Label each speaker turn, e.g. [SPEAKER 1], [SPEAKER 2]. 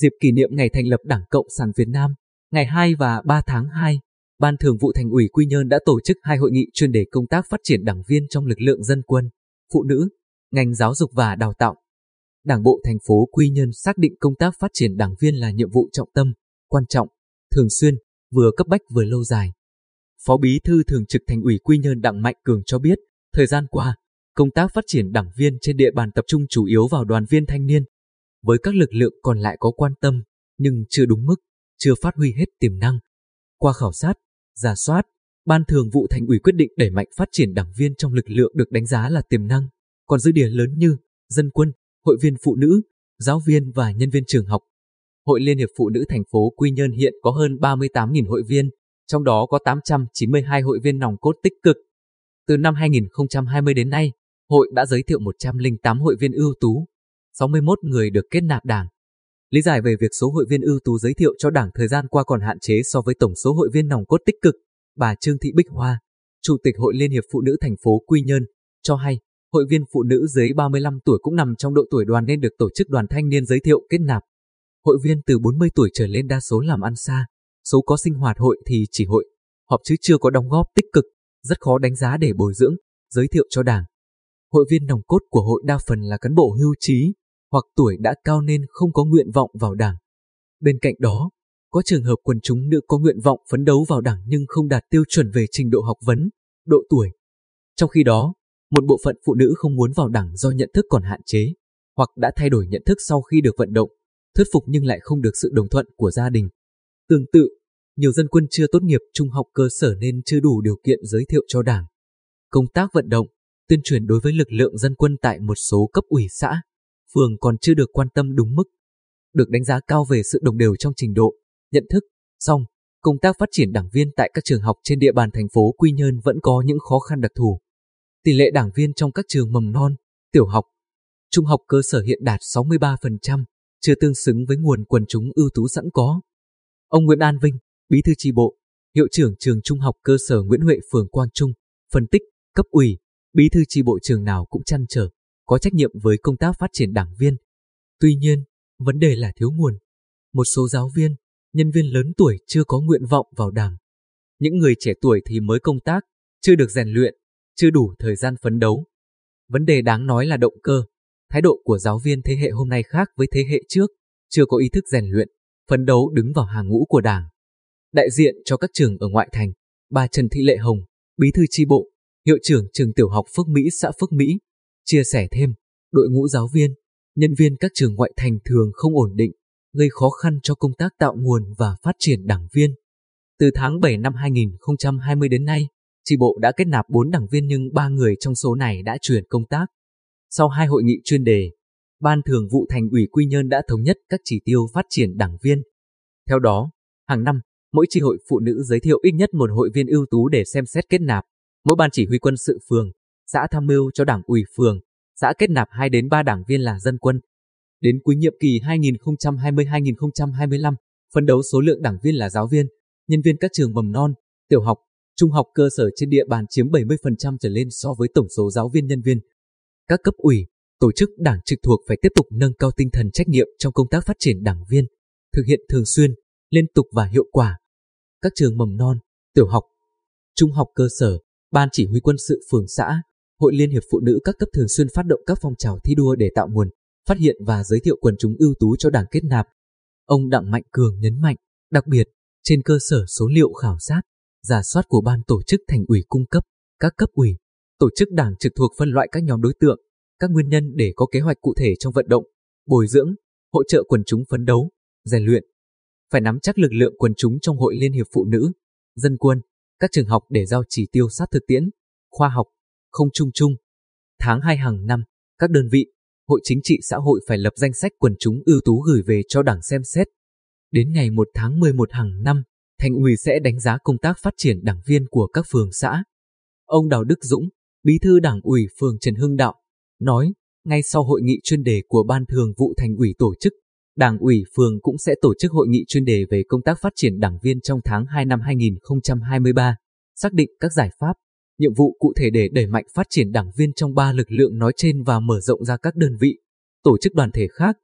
[SPEAKER 1] dịp kỷ niệm ngày thành lập Đảng Cộng sản Việt Nam, ngày 2 và 3 tháng 2, Ban Thường vụ Thành ủy Quy Nhơn đã tổ chức hai hội nghị chuyên đề công tác phát triển đảng viên trong lực lượng dân quân, phụ nữ, ngành giáo dục và đào tạo. Đảng bộ thành phố Quy Nhơn xác định công tác phát triển đảng viên là nhiệm vụ trọng tâm, quan trọng, thường xuyên, vừa cấp bách vừa lâu dài. Phó Bí thư Thường trực Thành ủy Quy Nhơn Đặng Mạnh Cường cho biết, thời gian qua, công tác phát triển đảng viên trên địa bàn tập trung chủ yếu vào đoàn viên thanh niên. Với các lực lượng còn lại có quan tâm, nhưng chưa đúng mức, chưa phát huy hết tiềm năng. Qua khảo sát, giả soát, Ban Thường vụ Thành ủy quyết định đẩy mạnh phát triển đảng viên trong lực lượng được đánh giá là tiềm năng, còn dư địa lớn như dân quân, hội viên phụ nữ, giáo viên và nhân viên trường học. Hội Liên hiệp Phụ nữ thành phố Quy Nhơn hiện có hơn 38.000 hội viên, trong đó có 892 hội viên nòng cốt tích cực. Từ năm 2020 đến nay, hội đã giới thiệu 108 hội viên ưu tú, 61 người được kết nạp đảng. Lý giải về việc số hội viên ưu tú giới thiệu cho đảng thời gian qua còn hạn chế so với tổng số hội viên nòng cốt tích cực, bà Trương Thị Bích Hoa, Chủ tịch Hội Liên hiệp Phụ nữ thành phố Quy Nhơn, cho hay hội viên phụ nữ dưới 35 tuổi cũng nằm trong độ tuổi đoàn nên được tổ chức đoàn thanh niên giới thiệu kết nạp. Hội viên từ 40 tuổi trở lên đa số làm ăn xa, số có sinh hoạt hội thì chỉ hội, họp chứ chưa có đóng góp tích cực, rất khó đánh giá để bồi dưỡng, giới thiệu cho đảng. Hội viên nòng cốt của hội đa phần là cán bộ hưu trí, hoặc tuổi đã cao nên không có nguyện vọng vào đảng. Bên cạnh đó, có trường hợp quần chúng nữ có nguyện vọng phấn đấu vào đảng nhưng không đạt tiêu chuẩn về trình độ học vấn, độ tuổi. Trong khi đó, một bộ phận phụ nữ không muốn vào đảng do nhận thức còn hạn chế, hoặc đã thay đổi nhận thức sau khi được vận động, thuyết phục nhưng lại không được sự đồng thuận của gia đình. Tương tự, nhiều dân quân chưa tốt nghiệp trung học cơ sở nên chưa đủ điều kiện giới thiệu cho đảng. Công tác vận động, tuyên truyền đối với lực lượng dân quân tại một số cấp ủy xã, phường còn chưa được quan tâm đúng mức. Được đánh giá cao về sự đồng đều trong trình độ, nhận thức, song, công tác phát triển đảng viên tại các trường học trên địa bàn thành phố Quy Nhơn vẫn có những khó khăn đặc thù. Tỷ lệ đảng viên trong các trường mầm non, tiểu học, trung học cơ sở hiện đạt 63%, chưa tương xứng với nguồn quần chúng ưu tú sẵn có. Ông Nguyễn An Vinh, Bí thư tri bộ, hiệu trưởng trường trung học cơ sở Nguyễn Huệ phường Quang Trung, phân tích, cấp ủy, bí thư tri bộ trường nào cũng chăn trở, có trách nhiệm với công tác phát triển đảng viên. Tuy nhiên, vấn đề là thiếu nguồn. Một số giáo viên, nhân viên lớn tuổi chưa có nguyện vọng vào đảng. Những người trẻ tuổi thì mới công tác, chưa được rèn luyện, chưa đủ thời gian phấn đấu. Vấn đề đáng nói là động cơ, thái độ của giáo viên thế hệ hôm nay khác với thế hệ trước, chưa có ý thức rèn luyện, phấn đấu đứng vào hàng ngũ của đảng. Đại diện cho các trường ở ngoại thành, bà Trần Thị Lệ Hồng, bí thư tri bộ, hiệu trưởng trường tiểu học Phước Mỹ xã Phước Mỹ, chia sẻ thêm, đội ngũ giáo viên, nhân viên các trường ngoại thành thường không ổn định, gây khó khăn cho công tác tạo nguồn và phát triển đảng viên. Từ tháng 7 năm 2020 đến nay, tri bộ đã kết nạp 4 đảng viên nhưng 3 người trong số này đã chuyển công tác. Sau hai hội nghị chuyên đề, Ban Thường vụ Thành ủy Quy Nhơn đã thống nhất các chỉ tiêu phát triển đảng viên. Theo đó, hàng năm, mỗi tri hội phụ nữ giới thiệu ít nhất một hội viên ưu tú để xem xét kết nạp. Mỗi ban chỉ huy quân sự phường, xã tham mưu cho đảng ủy phường, xã kết nạp 2 đến 3 đảng viên là dân quân. Đến cuối nhiệm kỳ 2020-2025, phấn đấu số lượng đảng viên là giáo viên, nhân viên các trường mầm non, tiểu học, trung học cơ sở trên địa bàn chiếm 70% trở lên so với tổng số giáo viên nhân viên. Các cấp ủy, tổ chức đảng trực thuộc phải tiếp tục nâng cao tinh thần trách nhiệm trong công tác phát triển đảng viên, thực hiện thường xuyên, liên tục và hiệu quả. Các trường mầm non, tiểu học, trung học cơ sở, ban chỉ huy quân sự phường xã, Hội Liên hiệp Phụ nữ các cấp thường xuyên phát động các phong trào thi đua để tạo nguồn, phát hiện và giới thiệu quần chúng ưu tú cho đảng kết nạp. Ông Đặng Mạnh Cường nhấn mạnh, đặc biệt, trên cơ sở số liệu khảo sát, giả soát của ban tổ chức thành ủy cung cấp, các cấp ủy, tổ chức đảng trực thuộc phân loại các nhóm đối tượng, các nguyên nhân để có kế hoạch cụ thể trong vận động, bồi dưỡng, hỗ trợ quần chúng phấn đấu, rèn luyện. Phải nắm chắc lực lượng quần chúng trong Hội Liên hiệp Phụ nữ, dân quân, các trường học để giao chỉ tiêu sát thực tiễn, khoa học, không chung chung. Tháng 2 hàng năm, các đơn vị, hội chính trị xã hội phải lập danh sách quần chúng ưu tú gửi về cho đảng xem xét. Đến ngày 1 tháng 11 hàng năm, thành ủy sẽ đánh giá công tác phát triển đảng viên của các phường xã. Ông Đào Đức Dũng, bí thư đảng ủy phường Trần Hưng Đạo, nói, ngay sau hội nghị chuyên đề của Ban Thường vụ Thành ủy tổ chức, Đảng ủy phường cũng sẽ tổ chức hội nghị chuyên đề về công tác phát triển đảng viên trong tháng 2 năm 2023, xác định các giải pháp, nhiệm vụ cụ thể để đẩy mạnh phát triển đảng viên trong ba lực lượng nói trên và mở rộng ra các đơn vị, tổ chức đoàn thể khác,